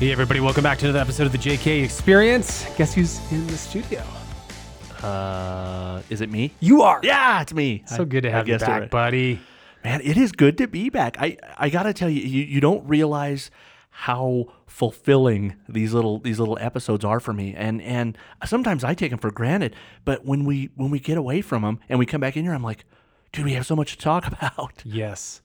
Hey, everybody, welcome back to another episode of the JK Experience. Guess who's in the studio? Uh, is it me? You are. Yeah, it's me. So I- good to have you back, right. buddy. Man, it is good to be back. I I gotta tell you, you, you don't realize how fulfilling these little these little episodes are for me, and and sometimes I take them for granted. But when we when we get away from them and we come back in here, I'm like, dude, we have so much to talk about. Yes.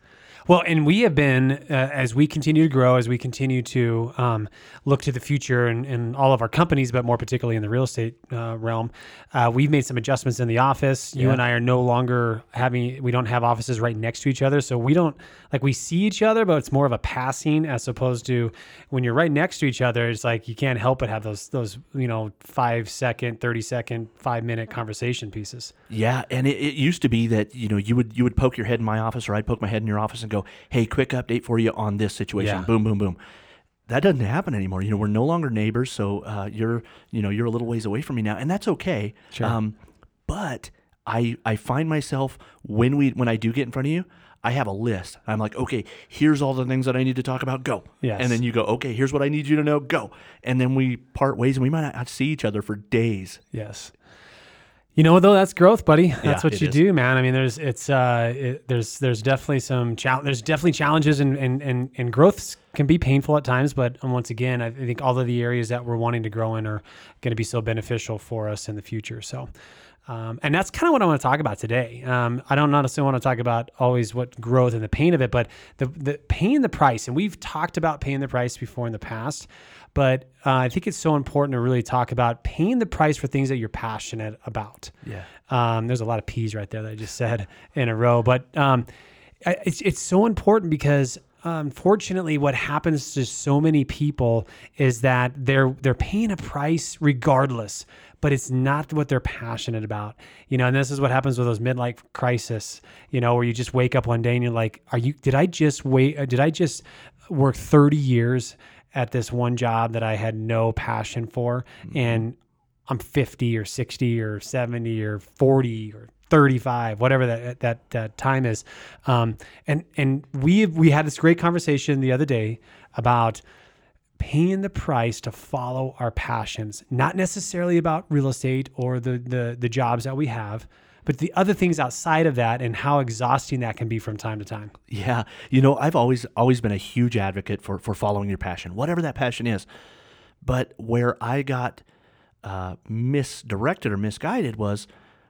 Well, and we have been, uh, as we continue to grow, as we continue to um, look to the future in, in all of our companies, but more particularly in the real estate uh, realm, uh, we've made some adjustments in the office. You Yeah. and I are no longer having, we don't have offices right next to each other. So we don't, like, we see each other, but it's more of a passing as opposed to when you're right next to each other, it's like you can't help but have those, those, you know, five second, 30 second, five minute conversation pieces. Yeah, and it, it used to be that you know you would you would poke your head in my office, or I'd poke my head in your office and go, "Hey, quick update for you on this situation." Yeah. Boom, boom, boom. That doesn't happen anymore. You know, we're no longer neighbors, so uh, you're you know you're a little ways away from me now, and that's okay. Sure. Um, but I I find myself when we when I do get in front of you. I have a list. I'm like, okay, here's all the things that I need to talk about. Go. Yes. And then you go, okay, here's what I need you to know. Go. And then we part ways, and we might not see each other for days. Yes. You know, though, that's growth, buddy. That's Yeah, what you is. do, man. I mean, there's, it's, uh, it, there's, there's definitely some, chal- there's definitely challenges and, and, and, and growths can be painful at times. But um, once again, I think all of the areas that we're wanting to grow in are going to be so beneficial for us in the future. So, um, and that's kind of what I want to talk about today. Um, I don't necessarily want to talk about always what growth and the pain of it, but the, the paying the price. And we've talked about paying the price before in the past, but uh, I think it's so important to really talk about paying the price for things that you're passionate about. Yeah. Um, there's a lot of P's right there that I just said in a row, but um, I- it's it's so important because unfortunately, what happens to so many people is that they're they're paying a price regardless, but it's not what they're passionate about. You know, and this is what happens with those midlife crisis. You know, where you just wake up one day and you're like, "Are you? Did I just wait? uh, Did I just work 30 years?" At this one job that I had no passion for, and I'm 50 or 60 or 70 or 40 or 35, whatever that that that time is. Um, and and we we had this great conversation the other day about paying the price to follow our passions, not necessarily about real estate or the the the jobs that we have, but the other things outside of that and how exhausting that can be from time to time. Yeah, you know, I've always always been a huge advocate for for following your passion, whatever that passion is. But where I got uh, misdirected or misguided was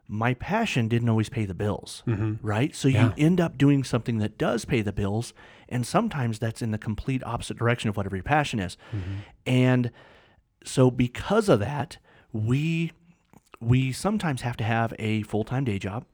my passion didn't always pay the bills, mm-hmm. right? So you end up doing something that does pay the bills, and sometimes that's in the complete opposite direction of whatever your passion is. Mm-hmm. And so because of that, we we sometimes have to have a full-time day job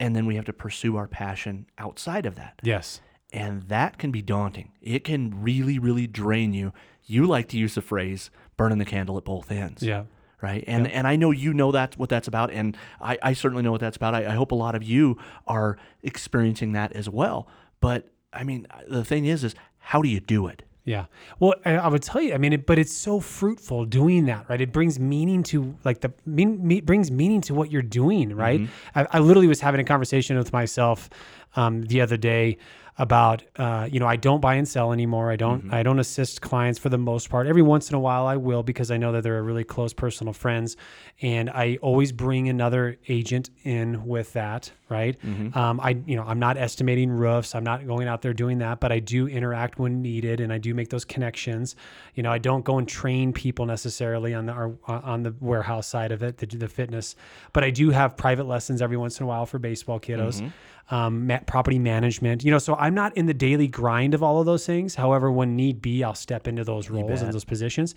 and then we have to pursue our passion outside of that. Yes. And that can be daunting. It can really, really drain you. You like to use the phrase burning the candle at both ends. Yeah. Right. And and I know you know that's what that's about. And I, I certainly know what that's about. I, I hope a lot of you are experiencing that as well. But I mean, the thing is, is how do you do it? Yeah. Well, I, would tell you. I mean, it, but it's so fruitful doing that, right? It brings meaning to like the mean, me, brings meaning to what you're doing, right? I, I literally was having a conversation with myself um, the other day about uh, you know I don't buy and sell anymore. I don't I don't assist clients for the most part. Every once in a while I will because I know that they're really close personal friends, and I always bring another agent in with that. Right? Um, I you know I'm not estimating roofs. I'm not going out there doing that, but I do interact when needed, and I do make those connections. You know I don't go and train people necessarily on the our, on the warehouse side of it, the, the fitness, but I do have private lessons every once in a while for baseball kiddos um, ma- property management. You know, so I'm not in the daily grind of all of those things. However, when need be, I'll step into those roles and those positions.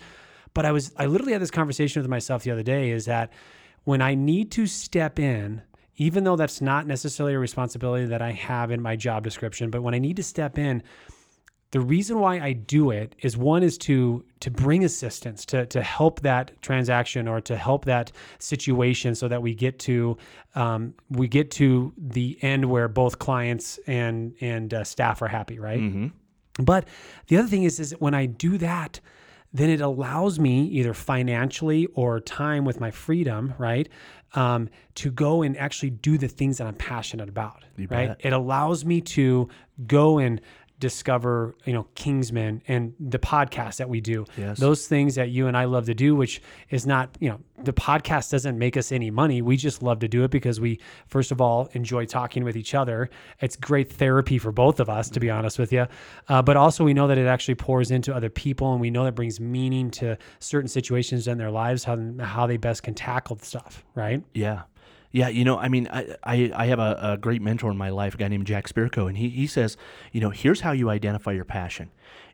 But I was, I literally had this conversation with myself the other day. Is that when I need to step in, even though that's not necessarily a responsibility that I have in my job description, but when I need to step in, the reason why I do it is one is to to bring assistance to to help that transaction or to help that situation so that we get to um, we get to the end where both clients and and uh, staff are happy, right? But the other thing is is when I do that, then it allows me either financially or time with my freedom, right? Um, to go and actually do the things that I'm passionate about, right? bet. It allows me to go and discover, you know, Kingsman and the podcast that we do. Yes. Those things that you and I love to do, which is not, you know, the podcast doesn't make us any money. We just love to do it because we, first of all, enjoy talking with each other. It's great therapy for both of us, to be honest with you. Uh, but also, we know that it actually pours into other people, and we know that brings meaning to certain situations in their lives, how how they best can tackle stuff, right? Yeah. Yeah, you know, I mean, I, I, I have a, a great mentor in my life, a guy named Jack Spirko, and he, he says, you know, here's how you identify your passion.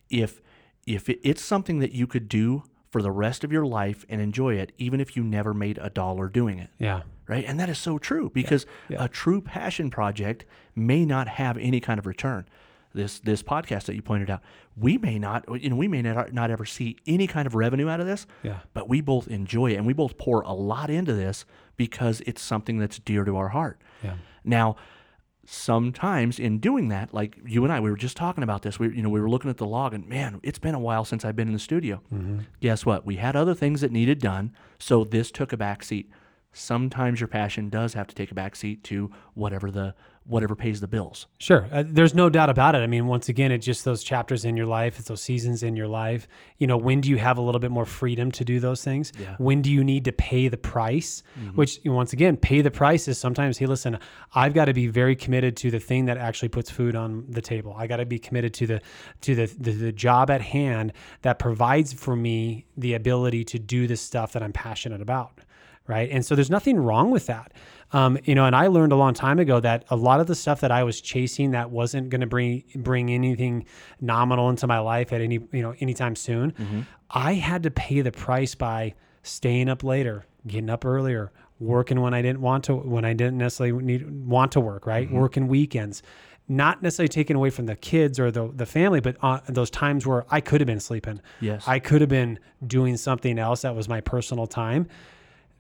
If if it's something that you could do for the rest of your life and enjoy it, even if you never made a dollar doing it, Yeah. right? And that is so true because a true passion project may not have any kind of return. This this podcast that you pointed out, we may not, you know, we may not not ever see any kind of revenue out of this. Yeah. But we both enjoy it, and we both pour a lot into this because it's something that's dear to our heart. Yeah. Now, sometimes in doing that, like you and I, we were just talking about this. We, you know, we were looking at the log, and man, it's been a while since I've been in the studio. Mm-hmm. Guess what? We had other things that needed done, so this took a back seat. Sometimes your passion does have to take a back seat to whatever the whatever pays the bills. Sure. Uh, there's no doubt about it. I mean, once again, it's just those chapters in your life, it's those seasons in your life. You know, when do you have a little bit more freedom to do those things? Yeah. When do you need to pay the price? Which, you know, once again, pay the price is sometimes, hey, listen, I've got to be very committed to the thing that actually puts food on the table. I got to be committed to the to the, the the job at hand that provides for me the ability to do the stuff that I'm passionate about right? And so there's nothing wrong with that. Um, you know, and I learned a long time ago that a lot of the stuff that I was chasing that wasn't going to bring bring anything nominal into my life at any you know anytime soon, I had to pay the price by staying up later, getting up earlier, working when I didn't want to when I didn't necessarily need want to work, right? Working weekends. Not necessarily taken away from the kids or the, the family, but uh, those times where I could have been sleeping. Yes. I could have been doing something else that was my personal time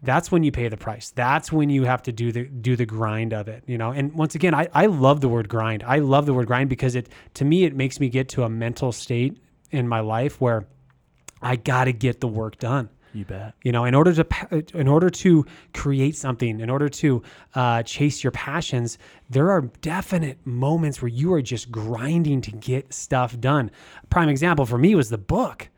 that's when you pay the price. That's when you have to do the do the grind of it you know? And once again i, I love the word grind. I love the word grind because it to me it makes me get to a mental state in my life where i got to get the work done. You bet. you know in order to in order to create something in order to uh, chase your passions there are definite moments where you are just grinding to get stuff done. A prime example for me was the book.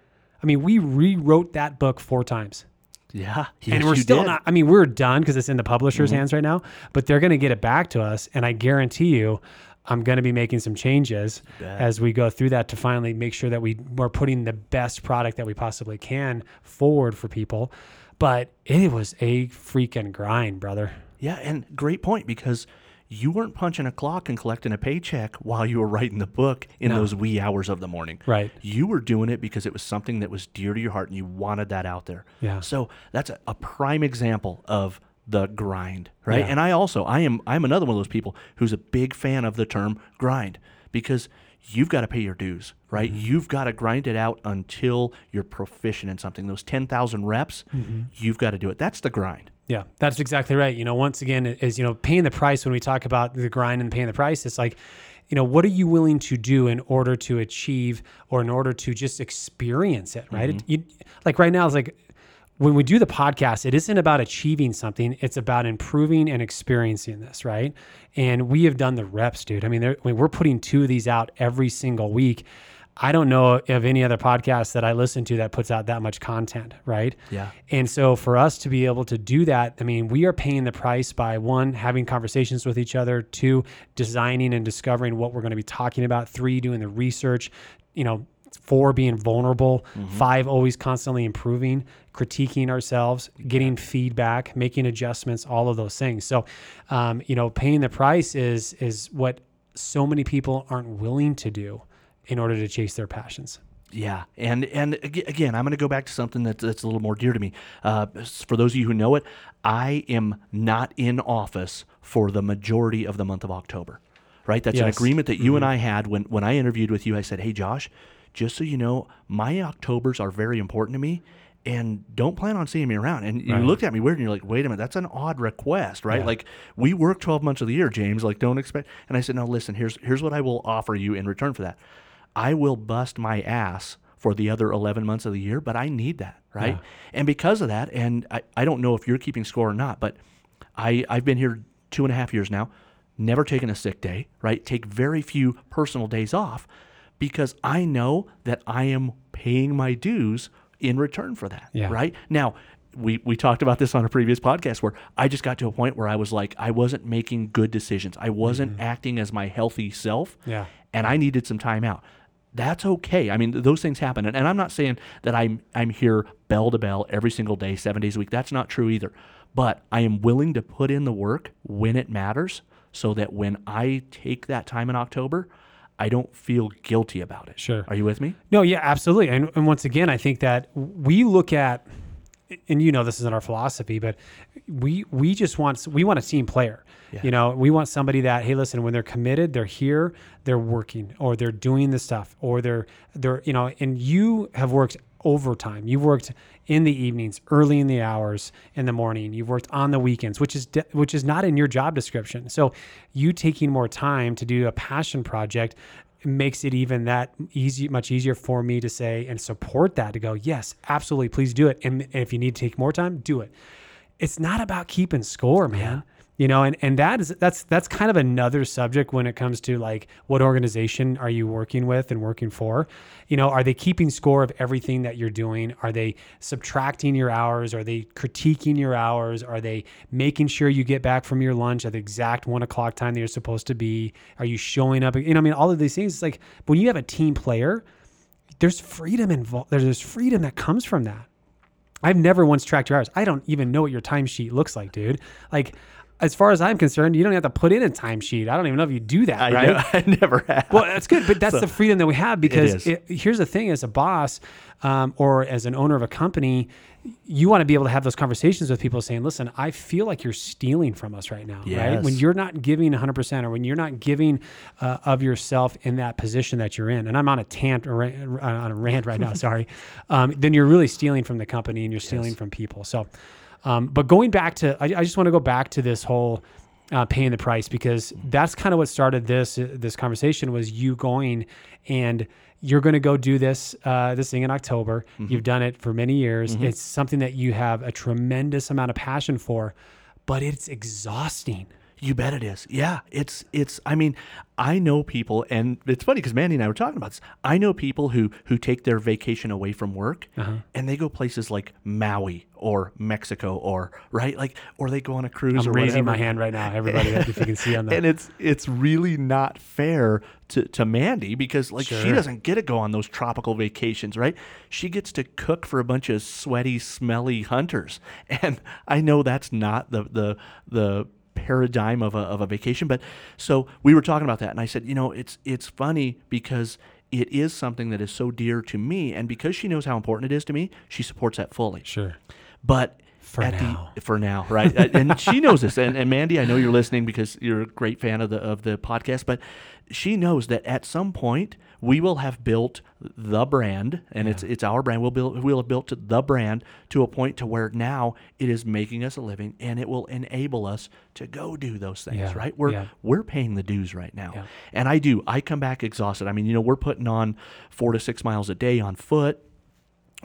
I mean we rewrote that book four times Yeah. and we're still did. Mm-hmm. not i mean we're done because it's in the publisher's hands right now but they're going to get it back to us and i guarantee you i'm going to be making some changes as we go through that to finally make sure that we we're putting the best product that we possibly can forward for people but it was a freaking grind brother Yeah, and great point because you weren't punching a clock and collecting a paycheck while you were writing the book in those wee hours of the morning. Right. You were doing it because it was something that was dear to your heart and you wanted that out there. Yeah. So that's a, a prime example of the grind, right? Yeah. And I also I am I'm another one of those people who's a big fan of the term grind because you've got to pay your dues, right? Mm-hmm. You've got to grind it out until you're proficient in something. Those 10,000 reps, Mm-hmm. you've got to do it. That's the grind. Yeah, that's exactly right. You know, once again, is, you know paying the price when we talk about the grind and paying the price. It's like, you know, what are you willing to do in order to achieve or in order to just experience it, right? It- you, like right now, it's like when we do the podcast, it isn't about achieving something; it's about improving and experiencing this, right? And we have done the reps, dude. I mean, I mean, we're putting two of these out every single week. I don't know of any other podcast that I listen to that puts out that much content, right? Yeah. And so for us to be able to do that, I mean, we are paying the price by one, having conversations with each other, two, designing and discovering what we're going to be talking about, three, doing the research, you know, four, being vulnerable, five, always constantly improving, critiquing ourselves, getting feedback, making adjustments, all of those things. So, um, you know, paying the price is is what so many people aren't willing to do in order to chase their passions. Yeah, and and again, I'm going to go back to something that's, that's a little more dear to me. Uh, for those of you who know it, I am not in office for the majority of the month of October. right? That's an agreement that you and I had when when I interviewed with you. I said, "Hey, Josh, just so you know, my Octobers are very important to me." And don't plan on seeing me around. And you Right. looked at me weird, and you're like, "Wait a minute, that's an odd request, right? Yeah. Like we work 12 months of the year, James. Like, don't expect." And I said, "No, listen. Here's here's what I will offer you in return for that. I will bust my ass for the other 11 months of the year, but I need that, right? And because of that, and I, I don't know if you're keeping score or not, but I, I've been here two and a half years now, never taken a sick day, right? Take very few personal days off because I know that I am paying my dues in return for that, Yeah. right? Now, we, we talked about this on a previous podcast where I just got to a point where I was like, I wasn't making good decisions. I wasn't mm-hmm. acting as my healthy self Yeah. and I needed some time out. That's okay. I mean, those things happen, and, and I'm not saying that I'm I'm here bell to bell every single day, seven days a week. That's not true either. But I am willing to put in the work when it matters, so that when I take that time in October, I don't feel guilty about it. Sure. Are you with me? No, yeah, absolutely. And, and once again, I think that we look at, and you know this isn't our philosophy, but we we just want we want a team player. You know, we want somebody that hey, listen, when they're committed, they're here, they're working, or they're doing the stuff, or they're they're you know, and you have worked overtime. You've worked in the evenings, early in the hours, in the morning. You've worked on the weekends, which is de- which is not in your job description. So you taking more time to do a passion project makes it even that easy, much easier for me to say and support that to go, yes, absolutely, please do it. And if you need to take more time, do it. It's not about keeping score, man. You know, and, and that is that's that's kind of another subject when it comes to like what organization are you working with and working for? You know, are they keeping score of everything that you're doing? Are they subtracting your hours? Are they critiquing your hours? Are they making sure you get back from your lunch at the exact one o'clock time that you're supposed to be? Are you showing up? You know, I mean, all of these things. It's like when you have a team player, there's freedom involved. There's freedom that comes from that. I've never once tracked your hours. I don't even know what your timesheet looks like, dude. Like, as far as I'm concerned, you don't have to put in a timesheet. I don't even know if you do that, I, right? know, I never have. Well, that's good, but that's the freedom that we have because is. it, here's the thing: as a boss um, or as an owner of a company, you want to be able to have those conversations with people, saying, "Listen, I feel like you're stealing from us right now, right? When you're not giving 100 percent, or when you're not giving uh, of yourself in that position that you're in." And I'm on a tant or on a rant right now. sorry, um, then you're really stealing from the company and you're stealing from people. So, um, but going back to, I, I just want to go back to this whole uh, paying the price because that's kind of what started this this conversation was you going and you're going to go do this uh, this thing in October. You've done it for many years. It's something that you have a tremendous amount of passion for, but it's exhausting. You bet it is. Yeah, it's it's. I mean, I know people, and it's funny because Mandy and I were talking about this. I know people who who take their vacation away from work, Uh-huh. and they go places like Maui or Mexico or right, like or they go on a cruise. I'm raising my hand right now, everybody, if you can see on the. And it's it's really not fair to, to Mandy because like she doesn't get to go on those tropical vacations, right? She gets to cook for a bunch of sweaty, smelly hunters, and I know that's not the the the paradigm of a of a vacation, but so we were talking about that, and I said, you know, it's it's funny because. It is something that is so dear to me, and because she knows how important it is to me, she supports that fully. sure. But For at now. the for now, right? Uh, and she knows this. And, and Mandy, I know you're listening because you're a great fan of the of the podcast. But she knows that at some point we will have built the brand, and it's it's our brand. We'll build we'll have built the brand to a point to where now it is making us a living, and it will enable us to go do those things. Yeah, Right? We're yeah. we're paying the dues right now, Yeah. and I do. I come back exhausted. I mean, you know, we're putting on four to six miles a day on foot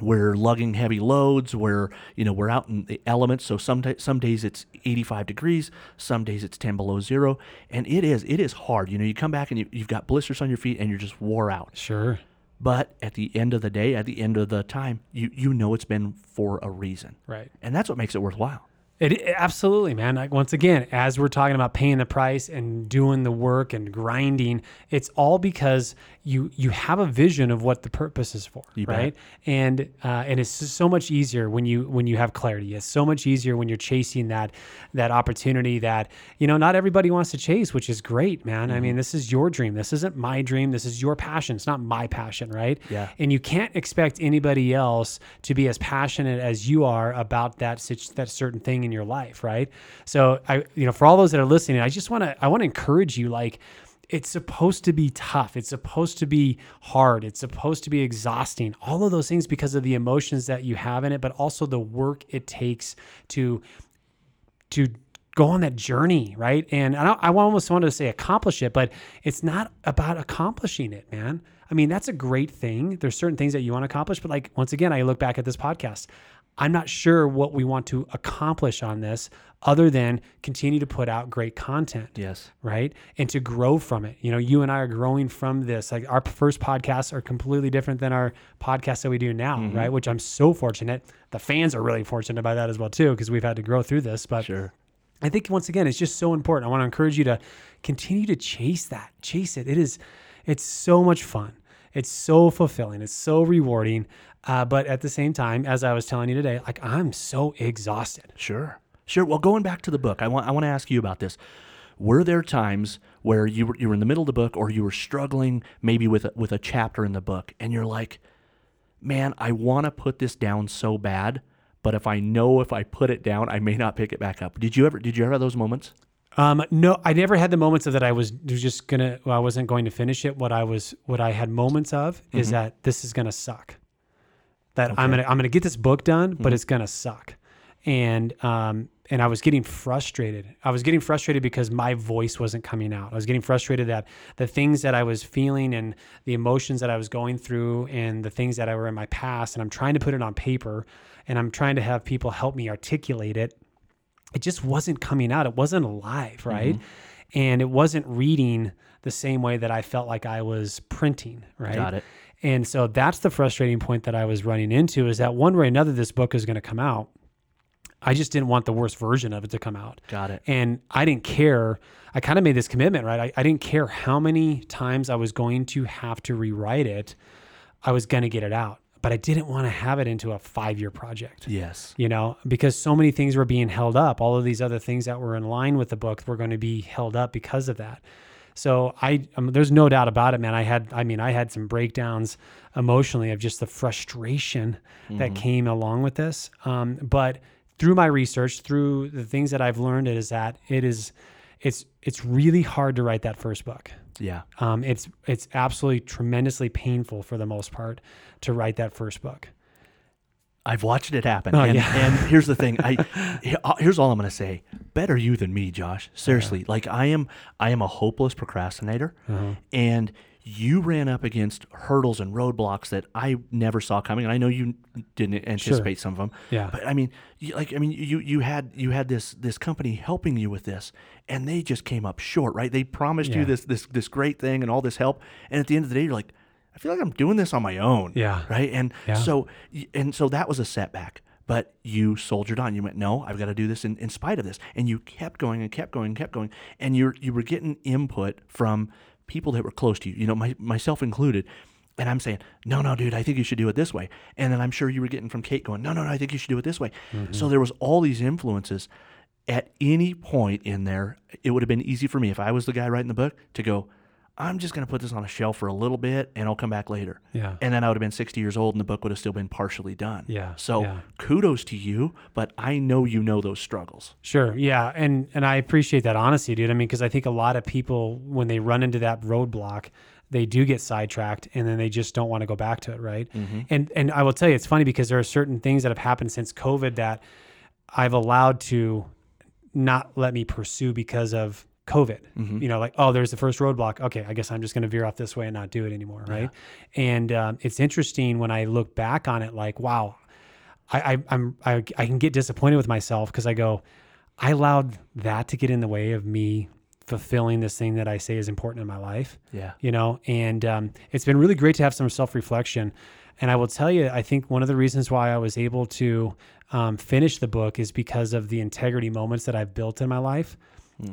we're lugging heavy loads. We're you know we're out in the elements. So some some days it's 85 degrees some days it's 10 below zero. And it is it is hard. You know you come back and you, you've got blisters on your feet and you're just wore out. Sure. but at the end of the day at the end of the time you you know it's been for a reason. Right. and that's what makes it worthwhile. It, it- absolutely, man. Like once again, as we're talking about paying the price and doing the work and grinding, it's all because you you have a vision of what the purpose is for, You bet. right? And uh, and it's so much easier when you when you have clarity. It's so much easier when you're chasing that that opportunity that you know not everybody wants to chase, which is great, man. I mean, this is your dream. This isn't my dream. This is your passion. It's not my passion, right? Yeah. and you can't expect anybody else to be as passionate as you are about that that certain thing in your life, right? So I, you know, for all those that are listening, I just want to I want to encourage you, like. It's supposed to be tough. It's supposed to be hard. It's supposed to be exhausting. All of those things because of the emotions that you have in it, but also the work it takes to to go on that journey, right? And I, I almost wanted to say accomplish it, but it's not about accomplishing it, man. I mean, that's a great thing. There's certain things that you want to accomplish, but like once again, I look back at this podcast. I'm not sure what we want to accomplish on this other than continue to put out great content. Yes. Right. And to grow from it. You know, you and I are growing from this. Like our first podcasts are completely different than our podcasts that we do now, Mm-hmm. right? Which I'm so fortunate. The fans are really fortunate by that as well, too, because we've had to grow through this. But Sure. I think once again, it's just so important. I want to encourage you to continue to chase that, chase it. It is, it's so much fun. It's so fulfilling. It's so rewarding. Uh, but at the same time, as I was telling you today, like I'm so exhausted. Sure. Sure. Well, going back to the book, I want I want to ask you about this. Were there times where you were you were in the middle of the book or you were struggling maybe with a, with a chapter in the book and you're like, "Man, I want to put this down so bad, but if I know if I put it down, I may not pick it back up." Did you ever did you ever have those moments? Um, no, I never had the moments of that I was just gonna, well, I wasn't going to finish it. What I was, what I had moments of is that this is gonna suck. That I'm gonna, I'm gonna get this book done, but it's gonna suck. And, um, and I was getting frustrated. I was getting frustrated because my voice wasn't coming out. I was getting frustrated that the things that I was feeling and the emotions that I was going through and the things that I were in my past, and I'm trying to put it on paper and I'm trying to have people help me articulate it it just wasn't coming out. It wasn't alive, mm-hmm. right? And it wasn't reading the same way that I felt like I was printing, right? Got it. And so that's the frustrating point that I was running into is that one way or another, this book is going to come out. I just didn't want the worst version of it to come out. Got it. And I didn't care. I kind of made this commitment, right? I, I didn't care how many times I was going to have to rewrite it. I was going to get it out. But I didn't want to have it into a five year project Yes. you know, because so many things were being held up. All of these other things that were in line with the book were going to be held up because of that. So I, um, there's no doubt about it, man. I had, I mean, I had some breakdowns emotionally of just the frustration that came along with this. Um, but through my research, through the things that I've learned, is that it is, it's, it's really hard to write that first book. Yeah. Um, it's, it's absolutely tremendously painful for the most part to write that first book. I've watched it happen. Oh, and, yeah. and here's the thing. I uh, here's all I'm going to say. Better you than me, Josh. Seriously. Like I am I am a hopeless procrastinator Uh-huh. and you ran up against hurdles and roadblocks that I never saw coming and I know you didn't anticipate some of them. Yeah. But I mean, you, like I mean you you had you had this this company helping you with this and they just came up short, right? They promised Yeah. you this this this great thing and all this help and at the end of the day you're like I feel like I'm doing this on my own. Yeah. Right? And Yeah. so and so that was a setback but you soldiered on you went no i've got to do this in, in spite of this and you kept going and kept going and kept going and you're you were getting input from people that were close to you you know my, myself included. And i'm saying no no dude i think you should do it this way. And then i'm sure you were getting from kate going no no no i think you should do it this way. So mm-hmm. there was all these influences. At any point in there it would have been easy for me if i was the guy writing the book to go i'm just going to put this on a shelf for a little bit and i'll come back later Yeah. and then I would have been 60 years old and the book would have still been partially done. Yeah, So yeah. kudos to you, but I know you know those struggles. Sure. Yeah. And and I appreciate that honesty, dude. I mean, because I think a lot of people when they run into that roadblock, they do get sidetracked and then they just don't want to go back to it, right? Mm-hmm. And and I will tell you, it's funny because there are certain things that have happened since COVID that I've allowed to not let me pursue because of COVID. You know, like, oh, there's the first roadblock. Okay, I guess I'm just going to veer off this way and not do it anymore, right? And um, it's interesting when I look back on it, like, wow, I, I I'm I, I can get disappointed with myself because I go, I allowed that to get in the way of me fulfilling this thing that I say is important in my life. Yeah. You know, and um, it's been really great to have some self reflection. And I will tell you, I think one of the reasons why I was able to um, finish the book is because of the integrity moments that I've built in my life,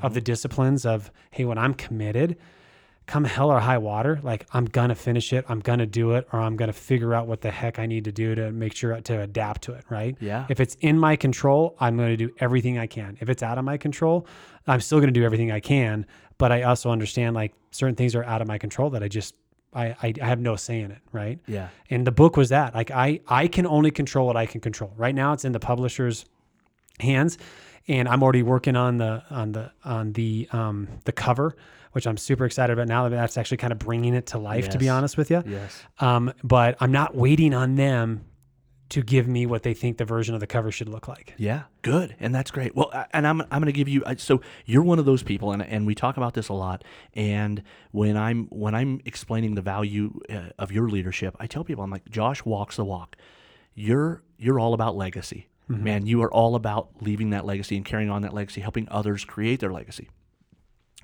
of the disciplines of, hey, when I'm committed, come hell or high water, like I'm gonna finish it, I'm gonna do it, or I'm gonna figure out what the heck I need to do to make sure to adapt to it, right? Yeah. If it's in my control, I'm gonna do everything I can. If it's out of my control, I'm still gonna do everything I can. But I also understand like certain things are out of my control that I just I, I, I have no say in it, right? Yeah. And the book was that. Like I I can only control what I can control. Right now it's in the publisher's hands and I'm already working on the on the on the um the cover which I'm super excited about now that that's actually kind of bringing it to life, to be honest with you. Yes. Um, but I'm not waiting on them to give me what they think the version of the cover should look like. Yeah, good, and that's great. Well, and I'm I'm going to give you. So you're one of those people, and and we talk about this a lot. And when I'm when I'm explaining the value uh, of your leadership, I tell people I'm like Josh walks the walk. You're you're all about legacy, Mm-hmm. man. You are all about leaving that legacy and carrying on that legacy, helping others create their legacy.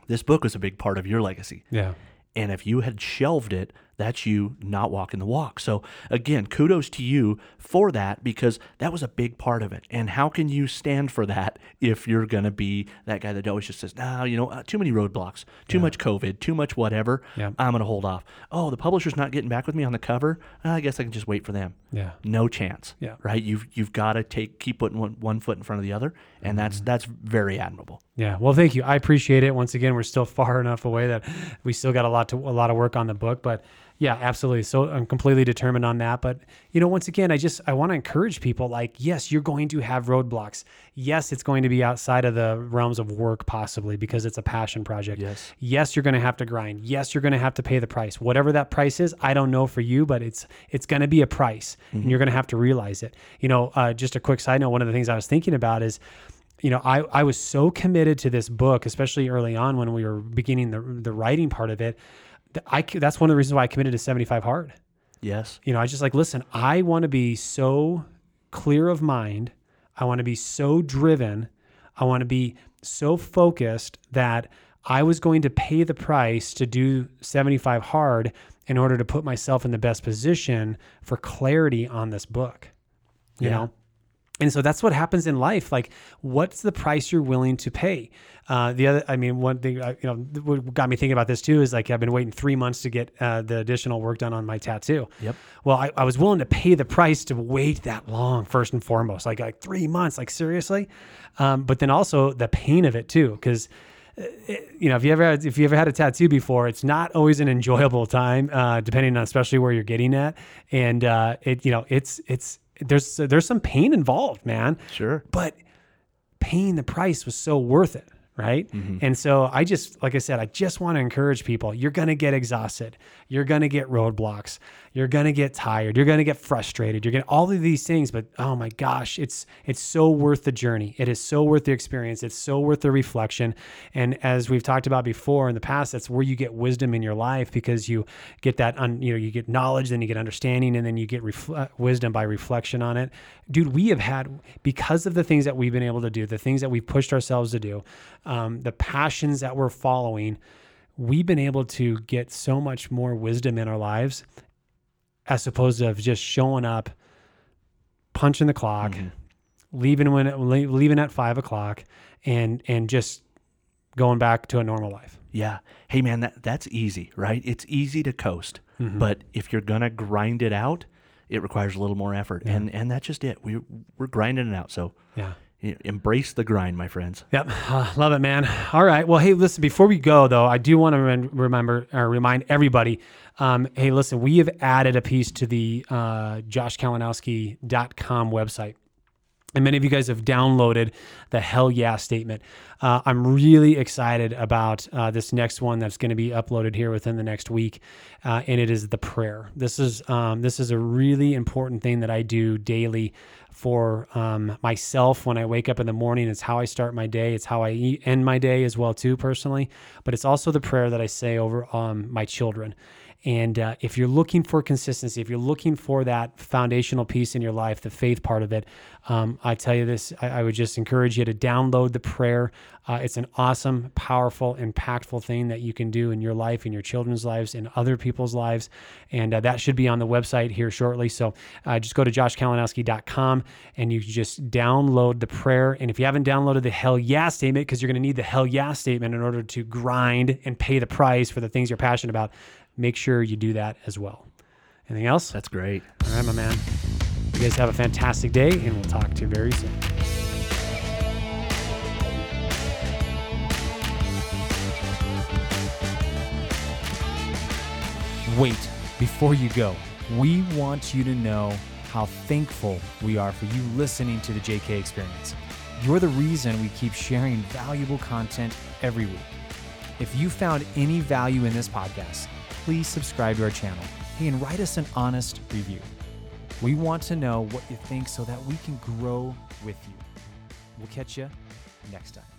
This book was a big part of your legacy. Yeah. And if you had shelved it, that's you not walking the walk. So, again, kudos to you for that because that was a big part of it. And how can you stand for that if you're going to be that guy that always just says, no, you know, uh, too many roadblocks, too much COVID, too much whatever. Yeah. I'm going to hold off. Oh, the publisher's not getting back with me on the cover. Uh, I guess I can just wait for them. Yeah. No chance. Yeah. Right. You've you've got to take keep putting one, one foot in front of the other, and Mm-hmm. that's that's very admirable. Yeah. Well, thank you. I appreciate it. Once again, we're still far enough away that we still got a lot to a lot of work on the book, but yeah, absolutely. So I'm completely determined on that. But you know, once again, I just I want to encourage people like, yes, you're going to have roadblocks. Yes, it's going to be outside of the realms of work possibly because it's a passion project. Yes. Yes, you're going to have to grind. Yes, you're going to have to pay the price. Whatever that price is, I don't know for you, but it's it's going to be a price, and you're going to have to realize it. You know, uh, just a quick side note. One of the things I was thinking about is you know, I, I was so committed to this book, especially early on when we were beginning the, the writing part of it. That I, that's one of the reasons why I committed to 75 hard. Yes. You know, I just like, listen, I want to be so clear of mind. I want to be so driven. I want to be so focused that I was going to pay the price to do 75 hard in order to put myself in the best position for clarity on this book. You Yeah. know? And so that's what happens in life. Like, what's the price you're willing to pay? Uh, the other, I mean, one thing, uh, you know, what got me thinking about this too is like I've been waiting three months to get uh, the additional work done on my tattoo. Yep. Well, I, I was willing to pay the price to wait that long, first and foremost, like like three months, like seriously. Um, but then also the pain of it too, because you know, if you ever had, if you ever had a tattoo before, it's not always an enjoyable time, uh, depending on especially where you're getting at, and uh, it, you know, it's it's there's there's some pain involved, man. Sure. But paying the price was so worth it, right? Mm-hmm. And so I just, like I said, I just want to encourage people. You're gonna get exhausted. You're gonna get roadblocks. You're gonna get tired. You're gonna get frustrated. You're gonna all of these things. But oh my gosh, it's it's so worth the journey. It is so worth the experience. It's so worth the reflection. And as we've talked about before in the past, that's where you get wisdom in your life because you get that, un, you know, you get knowledge, then you get understanding, and then you get refle- wisdom by reflection on it. Dude, we have had because of the things that we've been able to do, the things that we've pushed ourselves to do, um, the passions that we're following. We've been able to get so much more wisdom in our lives as opposed to just showing up, punching the clock, leaving when leaving at five o'clock, and and just going back to a normal life. Yeah. Hey, man, that that's easy, right? It's easy to coast, Mm-hmm. but if you're gonna grind it out, it requires a little more effort, and and that's just it. We we're grinding it out. So Yeah. Embrace the grind, my friends. Yep, uh, love it, man. All right. Well, hey, listen. Before we go, though, I do want to rem- remember or remind everybody. Um, hey, listen. We have added a piece to the uh, JoshKalinowski.com website. And many of you guys have downloaded the hell yeah statement. Uh, I'm really excited about uh, this next one that's going to be uploaded here within the next week, uh, and it is the prayer. This is um, this is a really important thing that I do daily for um, myself when I wake up in the morning. It's how I start my day. It's how I eat, end my day as well too personally. But it's also the prayer that I say over um, my children. And uh, if you're looking for consistency, if you're looking for that foundational piece in your life, the faith part of it, um, I tell you this, I, I would just encourage you to download the prayer. Uh, it's an awesome, powerful, impactful thing that you can do in your life, in your children's lives, in other people's lives. And uh, that should be on the website here shortly. So uh, just go to joshkalinowski.com and you just download the prayer. And if you haven't downloaded the hell yeah statement, because you're going to need the hell yeah statement in order to grind and pay the price for the things you're passionate about, make sure you do that as well. Anything else? That's great. All right, my man. You guys have a fantastic day, and we'll talk to you very soon. Wait, before you go, we want you to know how thankful we are for you listening to the JK Experience. You're the reason we keep sharing valuable content every week. If you found any value in this podcast, please subscribe to our channel. Hey, and write us an honest review. We want to know what you think so that we can grow with you. We'll catch you next time.